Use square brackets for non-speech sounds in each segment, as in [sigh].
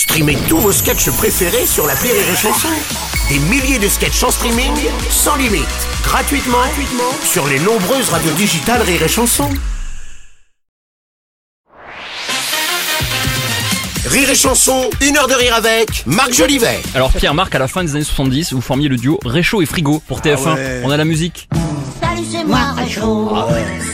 Streamez tous vos sketchs préférés sur la Rire et Chanson. Des milliers de sketchs en streaming, sans limite, gratuitement, gratuitement sur les nombreuses radios digitales Rire et Chanson. Rire et Chanson, une heure de rire avec Marc Jolivet. Alors Pierre-Marc, à la fin des années 70, vous formiez le duo Réchaud et Frigo pour TF1. On a la musique. Salut, c'est moi, Réchaud.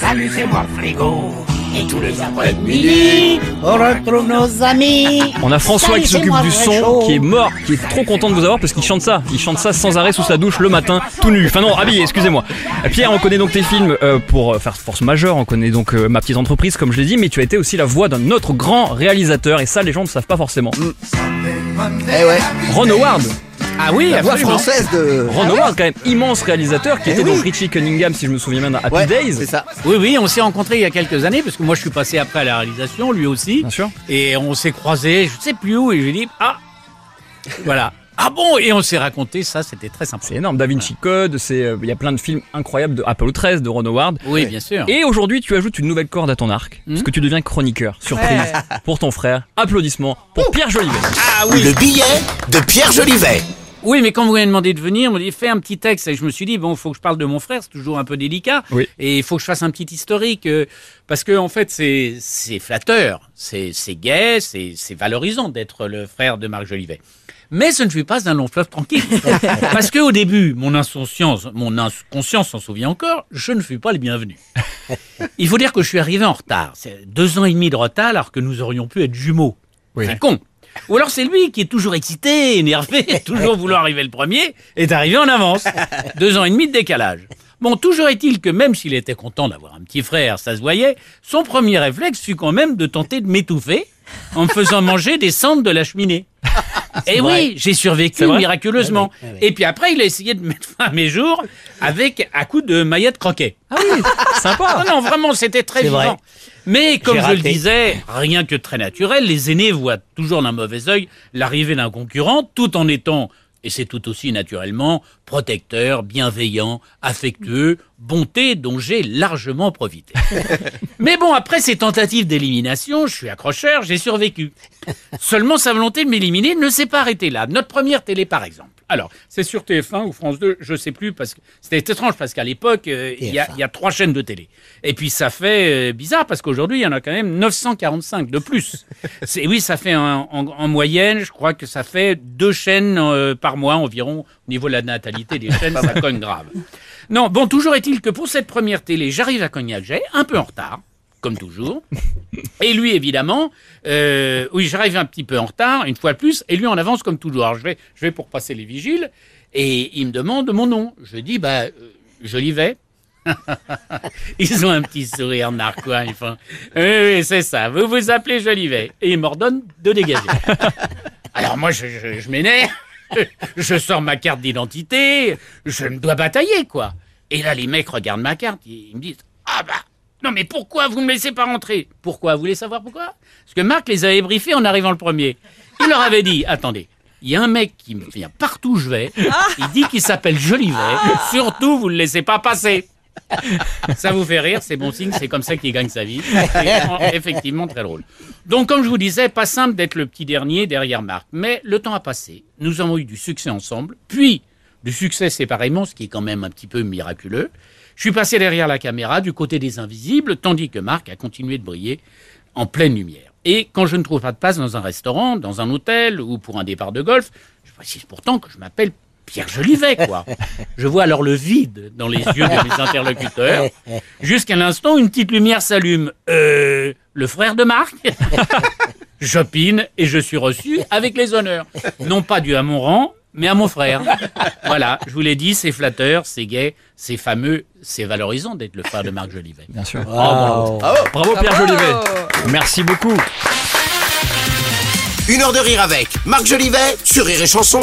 Salut, c'est moi, Frigo. Et tous les après-midi, on retrouve nos amis. On a François qui s'occupe du son, qui est mort, qui est trop content de vous avoir parce qu'il chante ça. Il chante ça sans arrêt sous sa douche le matin, tout nu. Enfin non, habillé, excusez-moi. Pierre, on connaît donc tes films euh, pour euh, faire force majeure, on connaît donc euh, Ma petite entreprise, comme je l'ai dit, mais tu as été aussi la voix d'un autre grand réalisateur, et ça les gens ne savent pas forcément. Eh ouais, Ron Howard. Ah oui, la voix française de. Ron Howard, quand même immense réalisateur, qui Eh était oui. donc Richie Cunningham, si je me souviens bien, dans Happy Ouais, Days. c'est ça. Oui, oui, on s'est rencontrés il y a quelques années parce que moi je suis passé après à la réalisation, lui aussi. Bien sûr. Et on s'est croisés, je sais plus où, et je lui ai dit Ah Voilà. Ah bon Et on s'est raconté ça, c'était très sympa. C'est énorme. Da Vinci Code, c'est, euh, il y a plein de films incroyables de Apollo 13 de Ron Howard. Oui, bien sûr. Et aujourd'hui, tu ajoutes une nouvelle corde à ton arc, Hmm parce que tu deviens chroniqueur. Surprise pour ton frère. Applaudissements pour Pierre Jolivet. Ah Le billet de Pierre Jolivet. Oui, mais quand vous m'avez demandé de venir, on m'a dit fais un petit texte. Et je me suis dit, bon, il faut que je parle de mon frère, c'est toujours un peu délicat. Oui. Et il faut que je fasse un petit historique. euh, parce que, en fait, c'est c'est flatteur, c'est c'est gai, c'est c'est valorisant d'être le frère de Marc Jolivet. Mais ce ne fut pas un long fleuve tranquille. [laughs] parce qu'au début, mon insouciance, mon inconscience s'en souvient encore, je ne fus pas le bienvenu. [laughs] Il faut dire que je suis arrivé en retard. C'est deux ans et demi de retard alors que nous aurions pu être jumeaux. C'est con. Ou alors c'est lui qui est toujours excité, énervé, [laughs] toujours vouloir arriver le premier, est arrivé en avance. Deux ans et demi de décalage. Bon, toujours est-il que même s'il était content d'avoir un petit frère, ça se voyait, son premier réflexe fut quand même de tenter de m'étouffer en me faisant manger des cendres de la cheminée. Et oui, j'ai survécu C'est vrai miraculeusement. Et puis après, il a essayé de mettre fin à mes jours avec un coup de maillette croquet. Ah oui, sympa. Non, non, vraiment, c'était très vrai. vivant. Mais comme je le disais, rien que très naturel, les aînés voient toujours d'un mauvais œil l'arrivée d'un concurrent, tout en étant, et c'est tout aussi naturellement, protecteur, bienveillant, affectueux, bonté dont j'ai largement profité. [laughs] Mais bon, après ces tentatives d'élimination, je suis accrocheur, j'ai survécu. Seulement sa volonté de m'éliminer ne s'est pas arrêtée là. Notre première télé, par exemple. Alors, c'est sur TF1 ou France 2, je sais plus, parce que c'était étrange, parce qu'à l'époque, euh, il y, a- TF1. il y a trois chaînes de télé. Et puis ça fait euh, bizarre, parce qu'aujourd'hui, il y en a quand même 945 de plus. [laughs] C'est, oui, ça fait un- en, en moyenne, je crois que ça fait deux chaînes euh, par mois environ. Au niveau de la natalité des [laughs] chaînes, ça cogne grave. Non, bon, toujours est-il que pour cette première télé, j'arrive à Cognac-Jet, un peu en retard, comme toujours. Et lui, évidemment, euh, oui, j'arrive un petit peu en retard, une fois de plus, et lui en avance comme toujours. Alors, je vais, je vais pour passer les vigiles, et il me demande mon nom. Je dis, bah, euh, Jolivet. [laughs] Ils ont un petit sourire narquois, ils font, oui, oui, c'est ça, vous vous appelez Jolivet. Et ils m'ordonnent de dégager. [laughs] Alors moi, je, je, je m'énerve, je sors ma carte d'identité, je me dois batailler, quoi. Et là, les mecs regardent ma carte, ils me disent, ah bah, non mais pourquoi vous ne me laissez pas rentrer? Pourquoi? Vous voulez savoir pourquoi? Parce que Marc les avait briefés en arrivant le premier. Il leur avait dit, attendez, il y a un mec qui me vient partout où je vais, il dit qu'il s'appelle Jolivet, surtout vous ne le laissez pas passer. Ça vous fait rire, c'est bon signe, c'est comme ça qu'il gagne sa vie. C'est en- effectivement très drôle. Donc, comme je vous disais, pas simple d'être le petit dernier derrière Marc. Mais le temps a passé, nous avons eu du succès ensemble, puis du succès séparément, ce qui est quand même un petit peu miraculeux. Je suis passé derrière la caméra, du côté des invisibles, tandis que Marc a continué de briller en pleine lumière. Et quand je ne trouve pas de place dans un restaurant, dans un hôtel ou pour un départ de golf, je précise pourtant que je m'appelle Pierre Jolivet, quoi. [laughs] Je vois alors le vide dans les yeux de mes interlocuteurs. Jusqu'à l'instant, une petite lumière s'allume. Euh, le frère de Marc [laughs] [laughs] J'opine et je suis reçu avec les honneurs. Non pas dû à mon rang, mais à mon frère. [laughs] Voilà, je vous l'ai dit, c'est flatteur, c'est gai, c'est fameux, c'est valorisant d'être le frère de Marc Jolivet. Bien sûr. Wow. Bravo Pierre Jolivet. Merci beaucoup. Une heure de rire avec Marc Jolivet sur Rire et Chanson.